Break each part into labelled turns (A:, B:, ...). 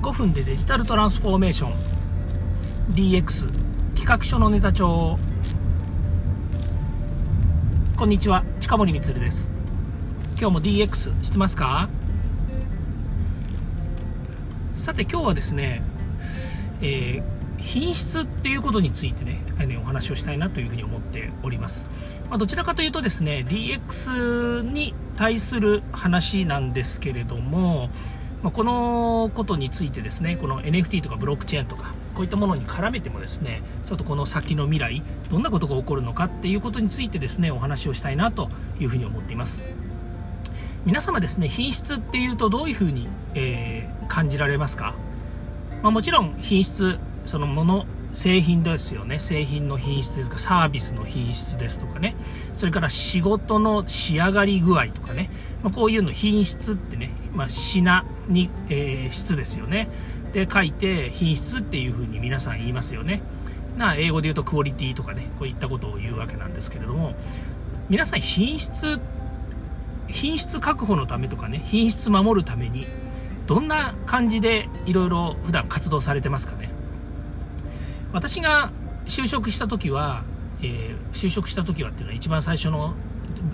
A: 5分でデジタルトランスフォーメーション。DX 企画書のネタ帳。こんにちは近森光です。今日も DX してますか？さて今日はですね、えー品質っていうことについてね、お話をしたいなというふうに思っております。まあ、どちらかというとですね、DX に対する話なんですけれども、ま、このことについてですね、この NFT とかブロックチェーンとか、こういったものに絡めてもですね、ちょっとこの先の未来、どんなことが起こるのかっていうことについてですね、お話をしたいなというふうに思っています。皆様ですね、品質っていうとどういうふうに、えー、感じられますか、まあ、もちろん品質、そのもの、製品ですよね。製品の品質ですか、サービスの品質ですとかね。それから仕事の仕上がり具合とかね。まあ、こういうの品質ってね、まあ、品に、えー、質ですよね。で、書いて品質っていうふうに皆さん言いますよね。な、英語で言うとクオリティとかね、こういったことを言うわけなんですけれども、皆さん品質、品質確保のためとかね、品質守るために、どんな感じでいろいろ普段活動されてますかね。私が就職した時は、えー、就職した時はっていうのは一番最初の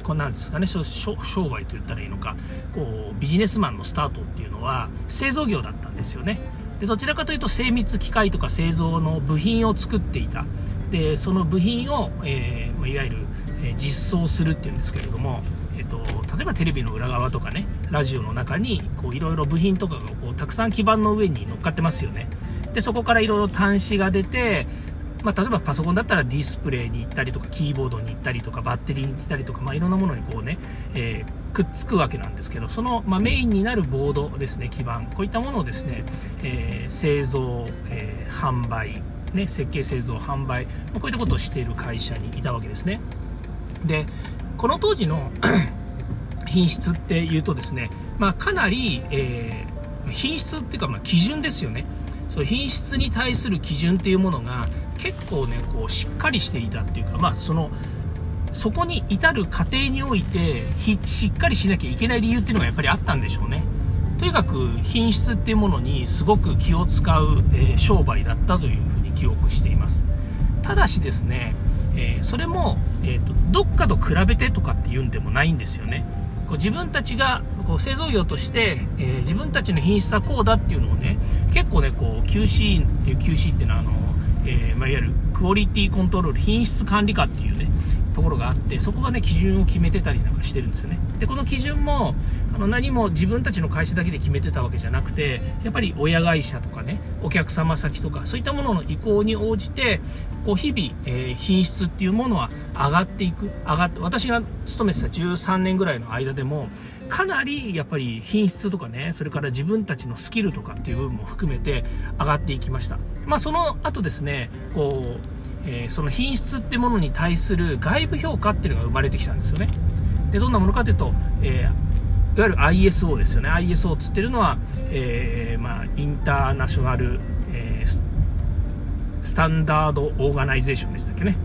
A: こんなんですかね商売と言ったらいいのかこうビジネスマンのスタートっていうのは製造業だったんですよね。でどちらかというと精密機械とか製造の部品を作っていた。でその部品を、えー、いわゆる、実装するっていうんですけれども、えーと、例えばテレビの裏側とかねラジオの中にいろいろ部品とかがこうたくさん基板の上に乗っかってますよね。でそこからいろいろ端子が出て、まあ、例えばパソコンだったらディスプレイに行ったりとかキーボードに行ったりとかバッテリーに行ったりとか、まあ、いろんなものにこうね、えー、くっつくわけなんですけどその、まあ、メインになるボードですね基板こういったものをですね、えー、製造、えー、販売ね、設計製造販売、まあ、こういったことをしている会社にいたわけですね。でこの当時の 品質っていうとですね、まあ、かなり、えー、品質っていうか、ま、基準ですよね。その品質に対する基準っていうものが結構ねこうしっかりしていたっていうかまあそのそこに至る過程においてしっかりしなきゃいけない理由っていうのがやっぱりあったんでしょうね。とにかく品質っていうものにすごく気を使う、えー、商売だったというふうに記憶しています。ただしですね、えー、それも、えーと、どっかと比べてとかっていうんでもないんですよね。こう自分たちがこう製造業として、えー、自分たちの品質はこうだっていうのをね結構ねこう QC っていう QC っていうのはあの、えー、まあ、いわゆるクオリティコントロール品質管理課っていうねところがあってそこがね基準を決めてたりなんかしてるんですよね。でこの基準もあの何も自分たちの会社だけで決めてたわけじゃなくてやっぱり親会社とかねお客様先とかそういったものの意向に応じてこう日々、えー、品質っていうものは上がっていく。上がって私が勤めてた13年ぐらいの間でもかなりやっぱり品質とかねそれから自分たちのスキルとかっていう部分も含めて上がっていきました。まあその後ですねこうえー、その品質ってものに対する外部評価っていうのが生まれてきたんですよね。でどんなものかというと、えー、いわゆる ISO ですよね。ISO っつってるのは、えー、まあ、インターナショナル、えスタンダードオーガナイゼーションでしたっけね、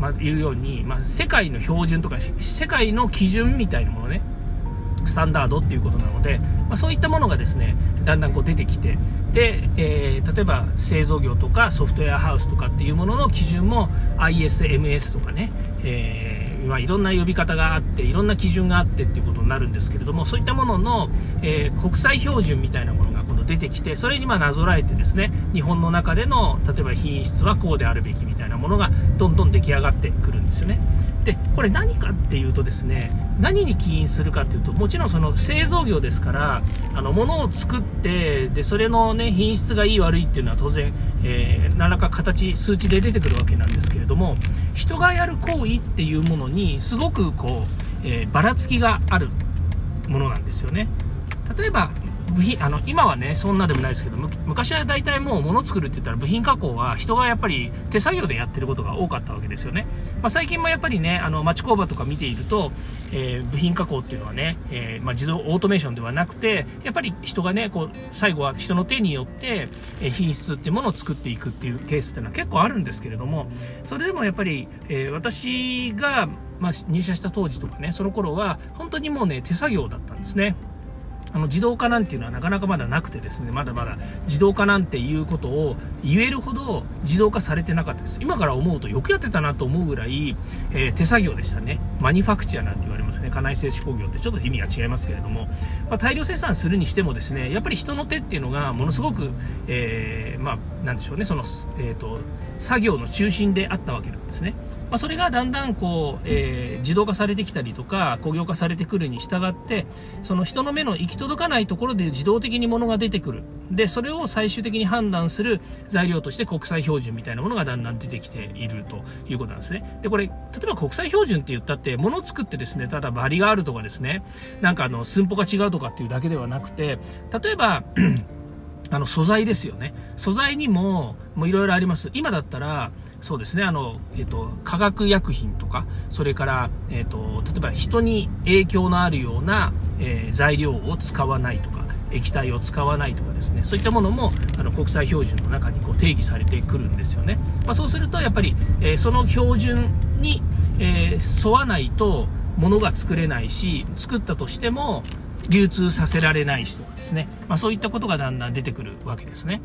A: まあ、いうように、まあ、世界の標準とか世界の基準みたいなものね。スタンダードっていうことなので、まあ、そういったものがですねだんだんこう出てきてで、えー、例えば製造業とかソフトウェアハウスとかっていうものの基準も ISMS とかね、えー、まあ、いろんな呼び方があっていろんな基準があってっていうことになるんですけれどもそういったものの、えー、国際標準みたいなものが今度出てきてそれにまなぞらえてですね日本の中での例えば品質はこうであるべきみたいなものがどんどん出来上がってくるんですよね。でこれ何かっていうとですね何に起因するかっていうともちろんその製造業ですからあの物を作ってでそれの、ね、品質がいい悪いっていうのは当然、えー、何らか形数値で出てくるわけなんですけれども人がやる行為っていうものにすごくこう、えー、ばらつきがあるものなんですよね例えば部品あの今はねそんなでもないですけど昔は大体もう物作るって言ったら部品加工は人がやっぱり手作業でやってることが多かったわけですよね、まあ、最近もやっぱりねあの町工場とか見ていると、えー、部品加工っていうのはね、えー、まあ、自動オートメーションではなくてやっぱり人がねこう最後は人の手によって、品質っていうものを作っていくっていうケースっていうのは結構あるんですけれどもそれでもやっぱり、えー、私がまあ、入社した当時とかねその頃は本当にもうね手作業だったんですね。あの自動化なんていうのはなかなかまだなくてですねまだまだ自動化なんていうことを言えるほど自動化されてなかったです。今から思うとよくやってたなと思うぐらい、えー、手作業でしたね。マニファクチャーなんて言われますね。家内製紙工業ってちょっと意味が違いますけれども、まあ、大量生産するにしてもですねやっぱり人の手っていうのがものすごく、えー、まあなんでしょうね。その、えーと作業の中心であったわけなんですね。まあ、それがだんだんこう、えー、自動化されてきたりとか工業化されてくるに従ってその人の目の行き届かないところで自動的に物が出てくるでそれを最終的に判断する材料として国際標準みたいなものがだんだん出てきているということなんですねでこれ例えば国際標準って言ったって物作ってですねただバリがあるとかですねなんかあの寸法が違うとかっていうだけではなくて例えば あの素材ですよね。素材にも、もういろいろあります。今だったら、そうですね、あの、えっ、と、化学薬品とか、それから、えっ、と、例えば人に影響のあるような、えー、材料を使わないとか、液体を使わないとかですね、そういったものも、あの、国際標準の中にこう定義されてくるんですよね。まあ、そうすると、やっぱり、えー、その標準に、えー、沿わないと、物が作れないし、作ったとしても、流通させられないしとかですね、まあ、そういったことがだんだん出てくるわけですね。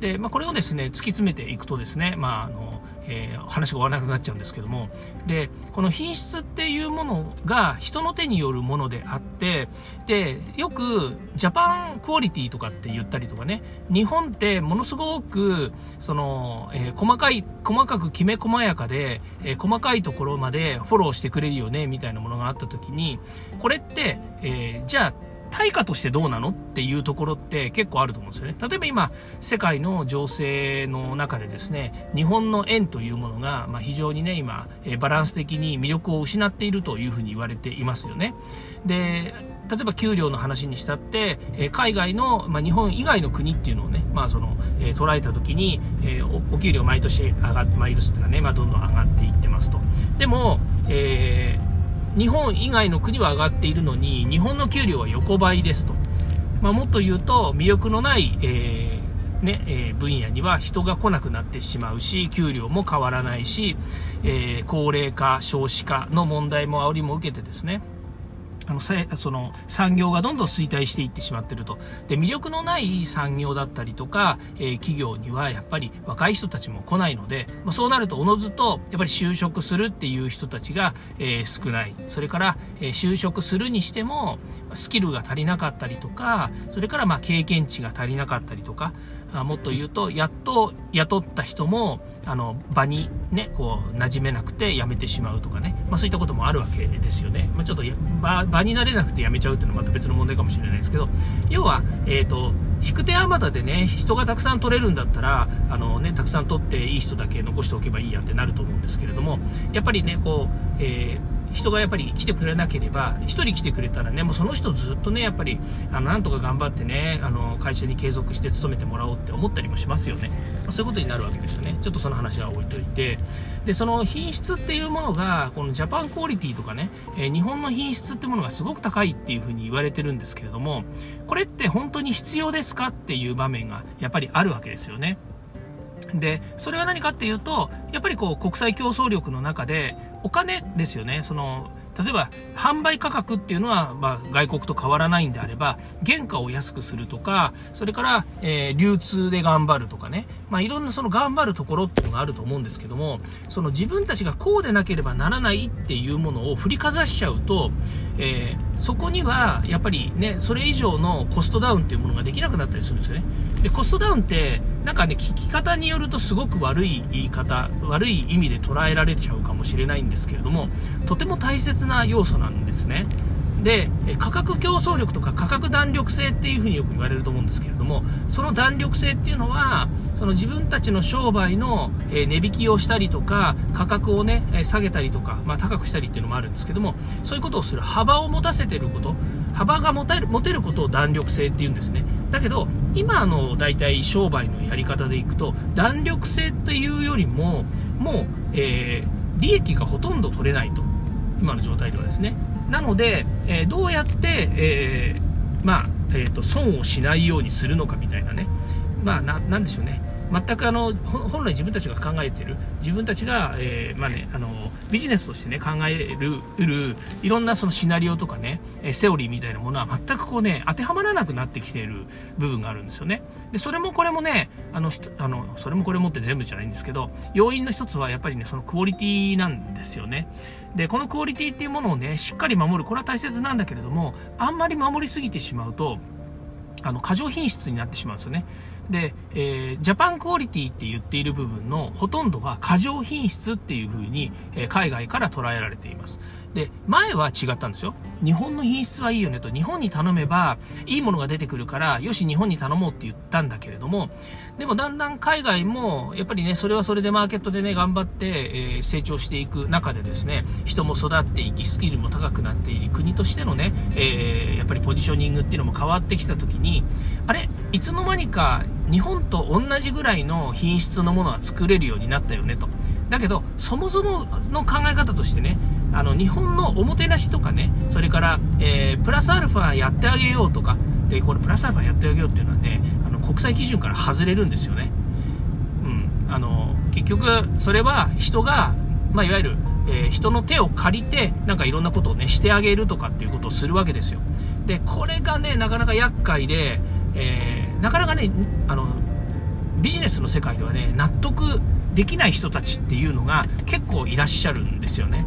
A: で、まあ、これをですね、突き詰めていくとですね、まあ、あの、えー、話が終わらなくなっちゃうんですけども、で、この品質っていうものが人の手によるものであって、で、よくジャパンクオリティとかって言ったりとかね、日本ってものすごく、その、えー、細かい、細かくきめ細やかで、えー、細かいところまでフォローしてくれるよね、みたいなものがあった時に、これって、えじゃあ、対価としてどうなのっていうところって結構あると思うんですよね。例えば今、世界の情勢の中でですね、日本の円というものが、まあ、非常にね、今、バランス的に魅力を失っているというふうに言われていますよね。で、例えば給料の話にしたって、え海外の、まあ、日本以外の国っていうのをね、まあその、えー、捉えた時に、えー、お給料毎年上がって、毎年っていうのはね、まあどんどん上がっていってますと。でも、えー日本以外の国は上がっているのに日本の給料は横ばいですと、まあ、もっと言うと魅力のない、えー、ねえー、分野には人が来なくなってしまうし給料も変わらないし、えー、高齢化少子化の問題も煽りも受けてですね。あのその産業がどんどん衰退していってしまってると。で魅力のない産業だったりとか、えー、企業にはやっぱり若い人たちも来ないので、まあ、そうなるとおのずとやっぱり就職するっていう人たちが、えー、少ない。それから、えー、就職するにしてもスキルが足りなかったりとかそれからまあ経験値が足りなかったりとかあもっと言うとやっと雇った人もあの場にねこう馴染めなくて辞めてしまうとかね、まあ、そういったこともあるわけですよね、まあ、ちょっと場になれなくて辞めちゃうっていうのはまた別の問題かもしれないですけど。要は、えーと、引く手あまたでね人がたくさん取れるんだったらあの、ね、たくさん取っていい人だけ残しておけばいいやってなると思うんですけれども。やっぱりねこう、えー人がやっぱり来てくれなければ、1人来てくれたらね、もうその人ずっとね、やっぱり、あの、なんとか頑張ってね、あの、会社に継続して勤めてもらおうって思ったりもしますよね。まあ、そういうことになるわけですよね。ちょっとその話は置いといて。で、その品質っていうものが、このジャパンクオリティとかね、えー、日本の品質ってものがすごく高いっていうふうに言われてるんですけれども、これって本当に必要ですかっていう場面がやっぱりあるわけですよね。で、それは何かっていうと、やっぱりこう国際競争力の中でお金ですよね。その例えば販売価格っていうのは、まあ、外国と変わらないんであれば原価を安くするとかそれから、えー、流通で頑張るとかね、まあ、いろんなその頑張るところっていうのがあると思うんですけどもその自分たちがこうでなければならないっていうものを振りかざしちゃうと、えー、そこにはやっぱりねそれ以上のコストダウンっていうものができなくなったりするんですよね。でコストダウンってなんかね聞き方によるとすごく悪い言い方悪い意味で捉えられちゃうかもしれないんですけれどもとても大切な要素なんですね。で価格競争力とか価格弾力性っていうふうによく言われると思うんですけれどもその弾力性っていうのはその自分たちの商売の値引きをしたりとか価格をね下げたりとか、まあ、高くしたりっていうのもあるんですけどもそういうことをする幅を持たせてること幅が持てる持てることを弾力性っていうんですね。だけど今の大体商売のやり方でいくと弾力性というよりももう、えー、利益がほとんど取れないと今の状態ではですね。なので、えー、どうやって、えー、まあ、えーと、損をしないようにするのかみたいなね、まあ、ななんでしょうね、全くあの本来自分たちが考えている自分たちが、えー、まあね、あのビジネスとしてね考えるるいろんなそのシナリオとかねセオリーみたいなものは全くこうね当てはまらなくなってきている部分があるんですよね。でそれもこれもねあのあのそれもこれもって全部じゃないんですけど要因の一つはやっぱりねそのクオリティなんですよね。でこのクオリティっていうものをねしっかり守るこれは大切なんだけれどもあんまり守りすぎてしまうとあの過剰品質になってしまうんですよね。で、えー、ジャパンクオリティって言っている部分のほとんどは過剰品質っていうふうに、えー、海外から捉えられています。で、前は違ったんですよ。日本の品質はいいよねと、日本に頼めばいいものが出てくるから、よし日本に頼もうって言ったんだけれども、でもだんだん海外も、やっぱりね、それはそれでマーケットでね、頑張って、えー、成長していく中でですね、人も育っていき、スキルも高くなっていり、国としてのね、えー、やっぱりポジショニングっていうのも変わってきた時に、あれ、いつの間にか日本と同じぐらいの品質のものは作れるようになったよねと。だけど、そもそもの考え方としてね、あの、日本のおもてなしとかね、それから、えー、プラスアルファやってあげようとか、で、これプラスアルファやってあげようっていうのはね、あの、国際基準から外れるんですよね。うん。あの、結局、それは人が、まあ、いわゆる、えー、人の手を借りて、なんかいろんなことをね、してあげるとかっていうことをするわけですよ。で、これがね、なかなか厄介で、えー、なかなかね、あの、ビジネスの世界ではね、納得できない人たちっていうのが結構いらっしゃるんですよね。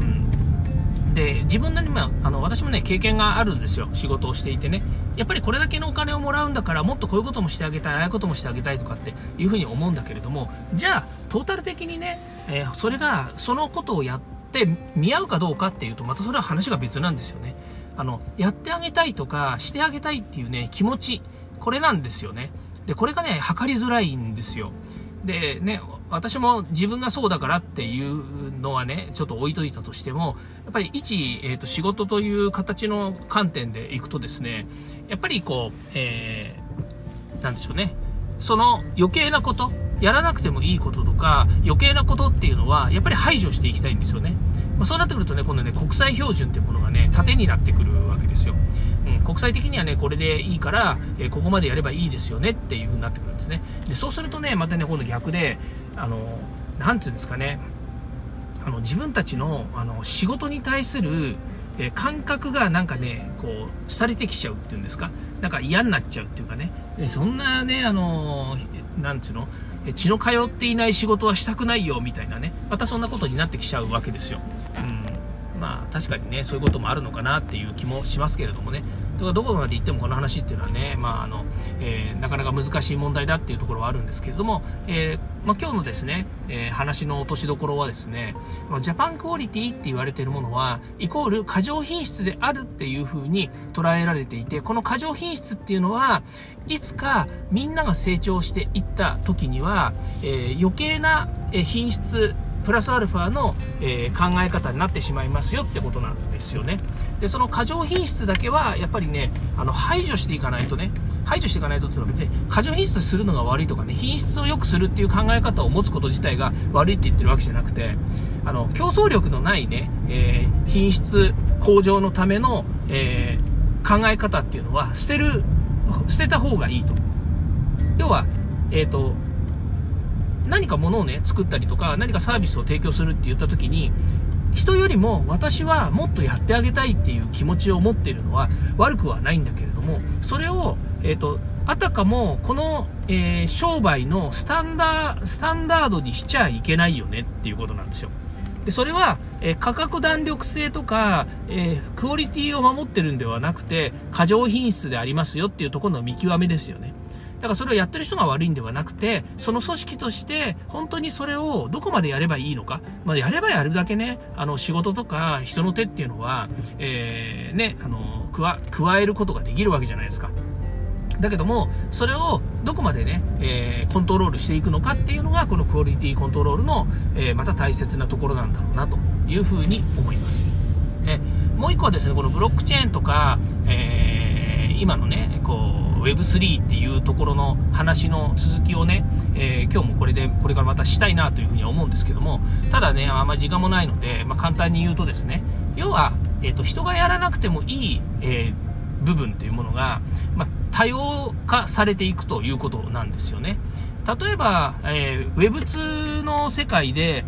A: うん、で、自分なりにも、あの、私もね、経験があるんですよ。仕事をしていてね。やっぱりこれだけのお金をもらうんだから、もっとこういうこともしてあげたい、ああいうこともしてあげたいとかっていうふうに思うんだけれども、じゃあ、トータル的にね、えー、それが、そのことをやって見合うかどうかっていうと、またそれは話が別なんですよね。あの、やってあげたいとか、してあげたいっていうね、気持ち、これなんですよね。で、これがね、測りづらいんですよ。で、ね、私も自分がそうだからっていうのはね、ちょっと置いといたとしても、やっぱり一、えっ、ー、と、仕事という形の観点でいくとですね、やっぱりこう、えー、なんでしょうね、その余計なこと、やらなくてもいいこととか、余計なことっていうのは、やっぱり排除していきたいんですよね。まあ、そうなってくるとね、今度ね、国際標準っていうものがね、縦になってくるわけですよ。うん、国際的にはね、これでいいから、えー、ここまでやればいいですよねっていう風になってくるんですね。で、そうするとね、またね、今度逆で、あの、なんていうんですかね、あの、自分たちの、あの、仕事に対する、え、感覚がなんかね、こう、廃れてきちゃうっていうんですか、なんか嫌になっちゃうっていうかね、そんなね、あの、なんていうの、血の通っていない仕事はしたくないよみたいなね、またそんなことになってきちゃうわけですよ。うん。まあ確かにね、そういうこともあるのかなっていう気もしますけれどもね。だからどこまで行ってもこの話っていうのはね、まああの、えー、なかなか難しい問題だっていうところはあるんですけれども、えー、まあ今日のですね、えー、話の落としどころはですね、ジャパンクオリティって言われているものは、イコール過剰品質であるっていう風に捉えられていて、この過剰品質っていうのは、いつかみんなが成長していった時には、え、余計な品質プラスアルファの、えー、考え方になってしまいますよってことなんですよね。で、その過剰品質だけは、やっぱりね、あの、排除していかないとね、排除していかないとっていうのは別に過剰品質するのが悪いとかね、品質を良くするっていう考え方を持つこと自体が悪いって言ってるわけじゃなくて、あの、競争力のないね、えー、品質向上のための、えー、考え方っていうのは捨てる、捨てた方がいいと。要は、えっ、と、何か物をね、作ったりとか、何かサービスを提供するって言った時に、人よりも私はもっとやってあげたいっていう気持ちを持っているのは悪くはないんだけれども、それを、えっ、ー、と、あたかも、この、えー、商売のスタンダー、スタンダードにしちゃいけないよねっていうことなんですよ。で、それは、えー、価格弾力性とか、えー、クオリティを守ってるんではなくて、過剰品質でありますよっていうところの見極めですよね。だからそれをやってる人が悪いんではなくて、その組織として本当にそれをどこまでやればいいのか、まあ、やればやるだけね、あの仕事とか人の手っていうのは、えー、ね、あの、加加えることができるわけじゃないですか。だけども、それをどこまでね、えー、コントロールしていくのかっていうのが、このクオリティコントロールの、えー、また大切なところなんだろうなというふうに思います。えもう一個はですね、このブロックチェーンとか、えー、今のね、こう、Web3 っていうところの話の続きをね、えー、今日もこれで、これからまたしたいなというふうには思うんですけども、ただね、あんまり時間もないので、まあ、簡単に言うとですね、要は、えっ、ー、と、人がやらなくてもいい、えー部分というものが、まあ、多様化されていくということなんですよね。例えば、えー、Web2 の世界で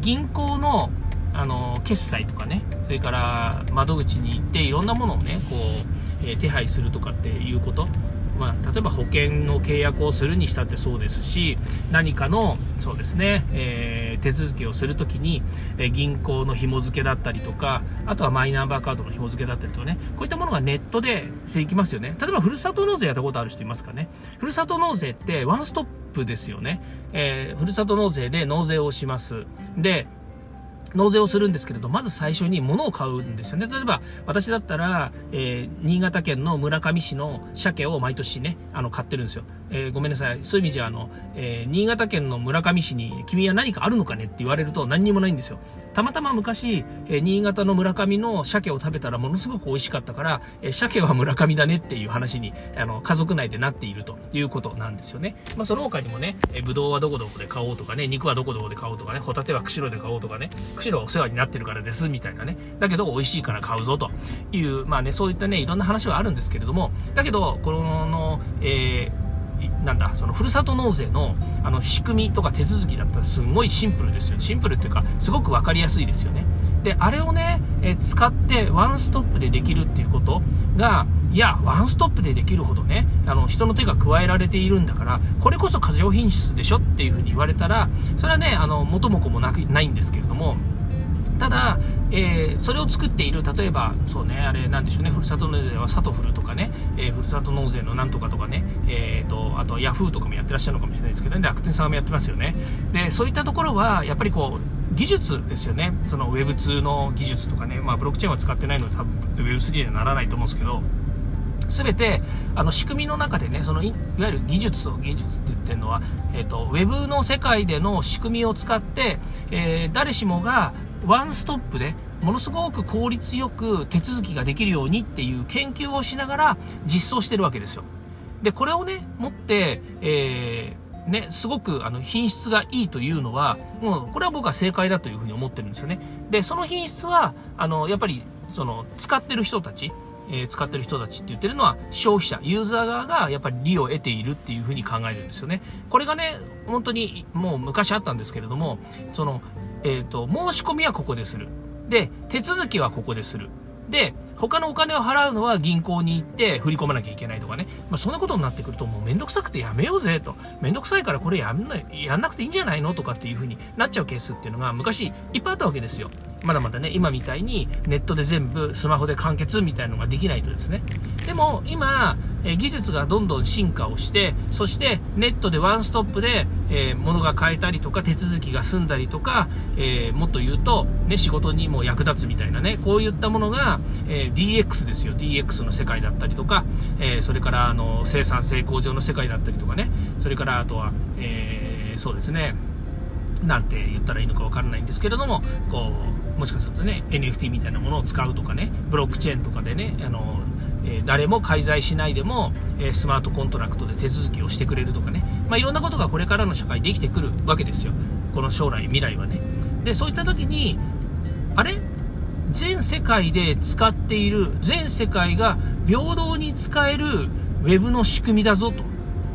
A: 銀行のあの決済とかね、それから窓口に行っていろんなものをね、こう、え、手配するとかっていうこと、まあ、例えば保険の契約をするにしたってそうですし、何かの、そうですね、えー、手続きをするときに、え、銀行の紐付けだったりとか、あとはマイナンバーカードの紐付けだったりとかね、こういったものがネットでしていきますよね。例えば、ふるさと納税やったことある人いますかね？ふるさと納税ってワンストップですよね。えー、ふるさと納税で納税をします。で、納税をするんですけれど、まず最初に物を買うんですよね。例えば、私だったら、えー、新潟県の村上市の鮭を毎年ね、あの、買ってるんですよ。えー、ごめんなさい。そういう意味じゃ、あの、えー、新潟県の村上市に、君は何かあるのかねって言われると何にもないんですよ。たまたま昔、え、新潟の村上の鮭を食べたらものすごく美味しかったから、え、鮭は村上だねっていう話に、あの、家族内でなっているということなんですよね。まあ、その他にもね、えー、ぶどうはどこどこで買おうとかね、肉はどこどこで買おうとかね、ホタテは釧路で買おうとかね、釧路はお世話になってるからです、みたいなね。だけど美味しいから買うぞという、まあね、そういったね、いろんな話はあるんですけれども、だけど、この、えーなんだ、そのふるさと納税のあの仕組みとか手続きだったらすごいシンプルですよ。シンプルっていうか、すごく分かりやすいですよね。で、あれをね、え使ってワンストップでできるっていうことが、いや、ワンストップでできるほどね、あの、人の手が加えられているんだから、これこそ過剰品質でしょっていうふうに言われたら、それはね、あの、元も子もなくないんですけれども、ただ、えー、それを作っている、例えば、そうね、あれなんでしょうね、ふるさと納税はサトフルとかね、えー、ふるさと納税のなんとかとかね、えーと、あとヤフーとかもやってらっしゃるのかもしれないですけどね、楽天さんもやってますよね。で、そういったところは、やっぱりこう、技術ですよね。その Web2 の技術とかね、まあ、ブロックチェーンは使ってないので多分 Web3 にはならないと思うんですけど、すべて、あの、仕組みの中でね、その、いわゆる技術と技術って言ってるのは、えっ、ー、と、ウェブの世界での仕組みを使って、えー、誰しもがワンストップで、ものすごく効率よく手続きができるようにっていう研究をしながら実装してるわけですよ。で、これをね、持って、えー、ね、すごくあの品質がいいというのは、もうこれは僕は正解だというふうに思ってるんですよね。で、その品質は、あの、やっぱり、その、使ってる人たち、えー、使ってる人たちって言ってるのは消費者、ユーザー側がやっぱり利を得ているっていうふうに考えるんですよね。これがね、本当にもう昔あったんですけれども、その、えっ、ー、と、申し込みはここでする。で、手続きはここでする。で、他のお金を払うのは銀行に行って振り込まなきゃいけないとかね。まあ、そんなことになってくるともうめんどくさくてやめようぜと。めんどくさいからこれやんなやんなくていいんじゃないのとかっていう風になっちゃうケースっていうのが昔いっぱいあったわけですよ。まだまだね、今みたいにネットで全部スマホで完結みたいなのができないとですね。でも今、え技術がどんどん進化をして、そしてネットでワンストップで、えー、物が買えたりとか手続きが済んだりとか、えー、もっと言うと、ね、仕事にも役立つみたいなね、こういったものが、えー、DX ですよ。DX の世界だったりとか、えそれからあの生産性向上の世界だったりとかね、それからあとは、えそうですね、なんて言ったらいいのかわからないんですけれども、こう、もしかするとね、NFT みたいなものを使うとかね、ブロックチェーンとかでね、あの、え、誰も介在しないでも、え、スマートコントラクトで手続きをしてくれるとかね、まあ、いろんなことがこれからの社会できてくるわけですよ。この将来、未来はね。で、そういった時に、あれ？全世界で使っている、全世界が平等に使える Web の仕組みだぞと。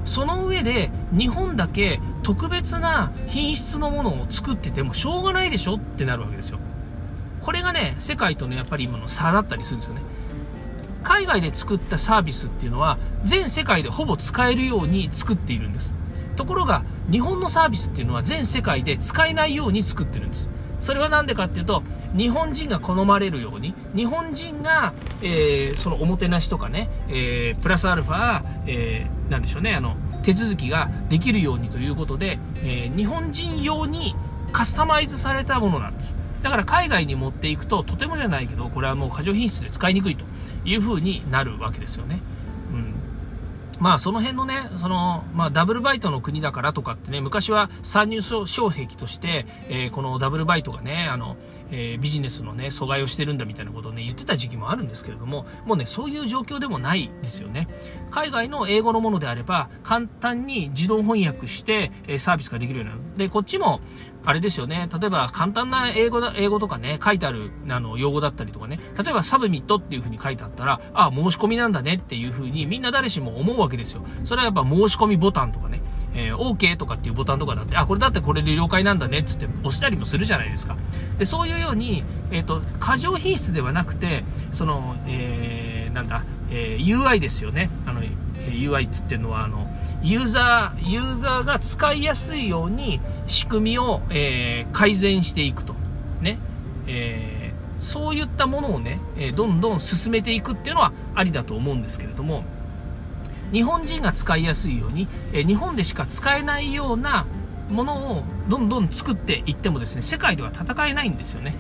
A: その上で、日本だけ特別な品質のものを作っててもしょうがないでしょってなるわけですよ。これがね、世界とのやっぱり今の差だったりするんですよね。海外で作ったサービスっていうのは全世界でほぼ使えるように作っているんです。ところが日本のサービスっていうのは全世界で使えないように作ってるんです。それは何でかっていうと、日本人が好まれるように、日本人が、えー、そのおもてなしとかね、えー、プラスアルファ、えー、なんでしょうね、あの、手続きができるようにということで、え日本人用にカスタマイズされたものなんです。だから海外に持っていくと、とてもじゃないけど、これはもう過剰品質で使いにくいという風になるわけですよね。まあその辺のね、その、まあダブルバイトの国だからとかってね、昔は参入障壁として、えー、このダブルバイトがね、あの、えー、ビジネスのね、阻害をしてるんだみたいなことをね、言ってた時期もあるんですけれども、もうね、そういう状況でもないですよね。海外の英語のものであれば、簡単に自動翻訳して、えー、サービスができるようになる。で、こっちも、あれですよね。例えば、簡単な英語だ、英語とかね、書いてある、あの、用語だったりとかね。例えば、 submit っていう風に書いてあったら、あ、あ申し込みなんだねっていう風に、みんな誰しも思うわけですよ。それはやっぱ申し込みボタンとかね。えー、OK とかっていうボタンとかだって、あ、これだってこれで了解なんだねっつって押したりもするじゃないですか。で、そういうように、えっ、ー、と、過剰品質ではなくて、その、えー、なんだ、え UI ですよね。あの、UI っつってるのは、あの、ユーザー、ユーザーが使いやすいように仕組みを、え改善していくと。ね。えそういったものをね、えどんどん進めていくっていうのはありだと思うんですけれども、日本人が使いやすいように、え日本でしか使えないようなものをどんどん作っていってもですね、世界では戦えないんですよね。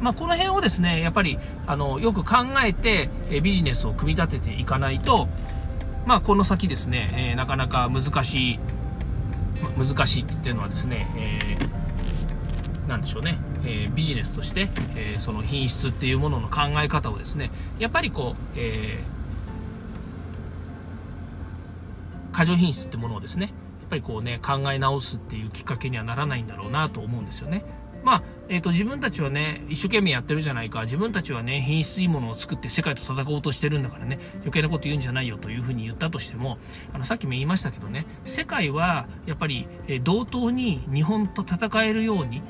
A: まあ、この辺をですね、やっぱり、あの、よく考えて、えビジネスを組み立てていかないと、まあ、この先ですね、えー、なかなか難しい、ま難しいっていうのはですね、えー、なんでしょうね、えー、ビジネスとして、えその品質っていうものの考え方をですね、やっぱりこう、えー過剰品質ってものをですね、やっぱりこうね、考え直すっていうきっかけにはならないんだろうなと思うんですよね。まあ、えっ、ー、と、自分たちはね、一生懸命やってるじゃないか、自分たちはね、品質いいものを作って世界と戦おうとしてるんだからね、余計なこと言うんじゃないよというふうに言ったとしても、あの、さっきも言いましたけどね、世界はやっぱり、え、同等に日本と戦えるように、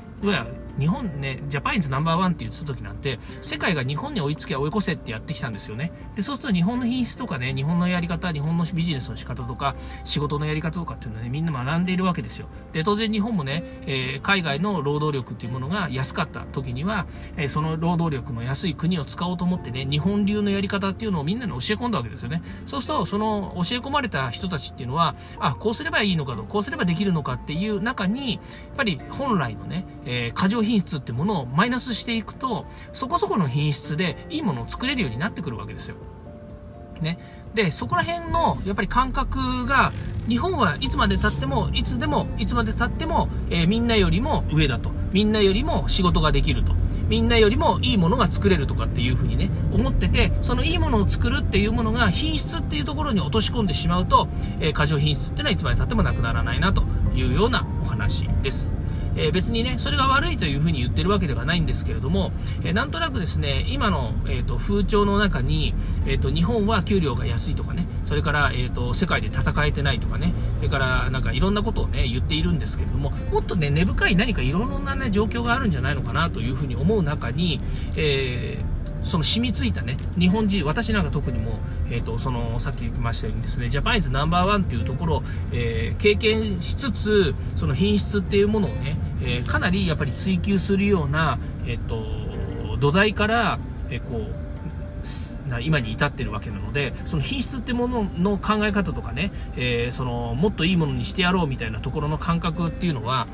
A: 日本ね、ジャパニーズナンバーワンって言ってた時なんて、世界が日本に追いつけ追い越せってやってきたんですよね。で、そうすると日本の品質とかね、日本のやり方、日本のビジネスの仕方とか、仕事のやり方とかっていうのはね、みんな学んでいるわけですよ。で、当然日本もね、えー、海外の労働力っていうものが安かった時には、えー、その労働力の安い国を使おうと思ってね、日本流のやり方っていうのをみんなに教え込んだわけですよね。そうすると、その教え込まれた人たちっていうのは、あ、こうすればいいのかと、こうすればできるのかっていう中に、やっぱり本来のね、えー、過剰品質ってものをマイナスしていくと、そこそこの品質でいいものを作れるようになってくるわけですよ。ね。で、そこら辺の、やっぱり感覚が、日本はいつまで経っても、いつでも、いつまで経っても、えー、みんなよりも上だと。みんなよりも仕事ができると。みんなよりもいいものが作れるとかっていう風にね、思ってて、そのいいものを作るっていうものが品質っていうところに落とし込んでしまうと、えー、過剰品質っていうのはいつまで経ってもなくならないなというようなお話です。えー、別にね、それが悪いというふうに言ってるわけではないんですけれども、えー、なんとなくですね、今の、えーと、風潮の中に、えーと、日本は給料が安いとかね、それから、えーと、世界で戦えてないとかね、それからなんかいろんなことをね、言っているんですけれども、もっとね、根深い何かいろんなね、状況があるんじゃないのかなというふうに思う中に、えーその染みついたね、日本人、私なんか特にも、えっ、ー、と、その、さっき言いましたようにですね、ジャパニーズナンバーワンっていうところを、えー、経験しつつ、その品質っていうものをね、えー、かなりやっぱり追求するような、えっ、と、土台から、えこう、今に至ってるわけなので、その品質ってものの考え方とかね、えその、もっといいものにしてやろうみたいなところの感覚っていうのは、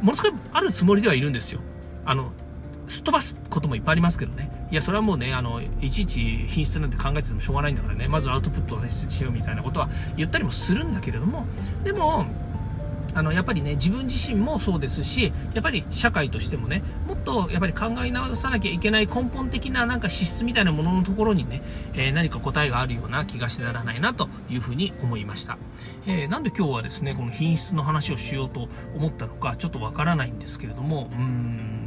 A: ものすごいあるつもりではいるんですよ。あの、すっ飛ばすこともいっぱいありますけどね。いや、それはもうね、あの、いちいち品質なんて考えててもしょうがないんだからね、まずアウトプットをしようみたいなことは言ったりもするんだけれども、でも、あの、やっぱりね、自分自身もそうですし、やっぱり社会としてもね、もっとやっぱり考え直さなきゃいけない根本的ななんか資質みたいなもののところにね、えー、何か答えがあるような気がしてならないなというふうに思いました。えー、なんで今日はですね、この品質の話をしようと思ったのか、ちょっとわからないんですけれども、うーん、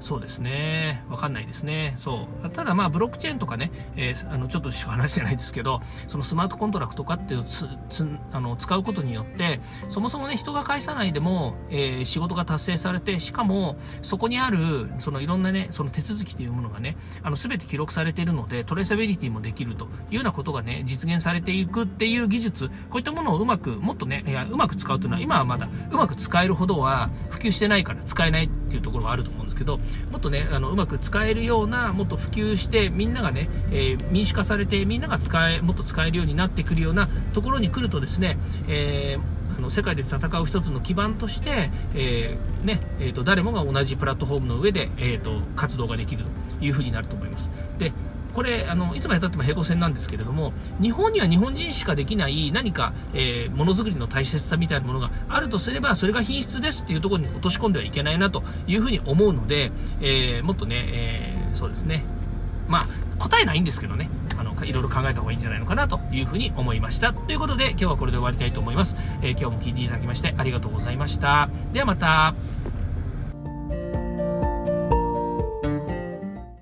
A: そうですね。わかんないですね。そう。ただまあ、ブロックチェーンとかね、えー、あの、ちょっと話してないですけど、そのスマートコントラクトとかっていうつ、つ、あの、使うことによって、そもそもね、人が返さないでも、えー、仕事が達成されて、しかも、そこにある、そのいろんなね、その手続きというものがね、あの、すべて記録されているので、トレーサビリティもできるというようなことがね、実現されていくっていう技術、こういったものをうまく、もっとね、いや、うまく使うというのは、今はまだ、うまく使えるほどは普及してないから使えないっていうところはあると思うんですけど、もっとね、あの、うまく使えるような、もっと普及して、みんながね、えー、民主化されて、みんなが使え、もっと使えるようになってくるようなところに来るとですね、えー、世界で戦う一つの基盤として、えー、ねえーと、誰もが同じプラットフォームの上で、えーと活動ができるというふうになると思います。でこれあのいつまでたっても平行線なんですけれども日本には日本人しかできない何か、えー、ものづくりの大切さみたいなものがあるとすればそれが品質ですっていうところに落とし込んではいけないなというふうに思うので、えー、もっとね、えー、そうですね。まあ答えないんですけどね。あのいろいろ考えた方がいいんじゃないのかなというふうに思いました。ということで今日はこれで終わりたいと思います、え今日も聞いていただきましてありがとうございました。ではまた。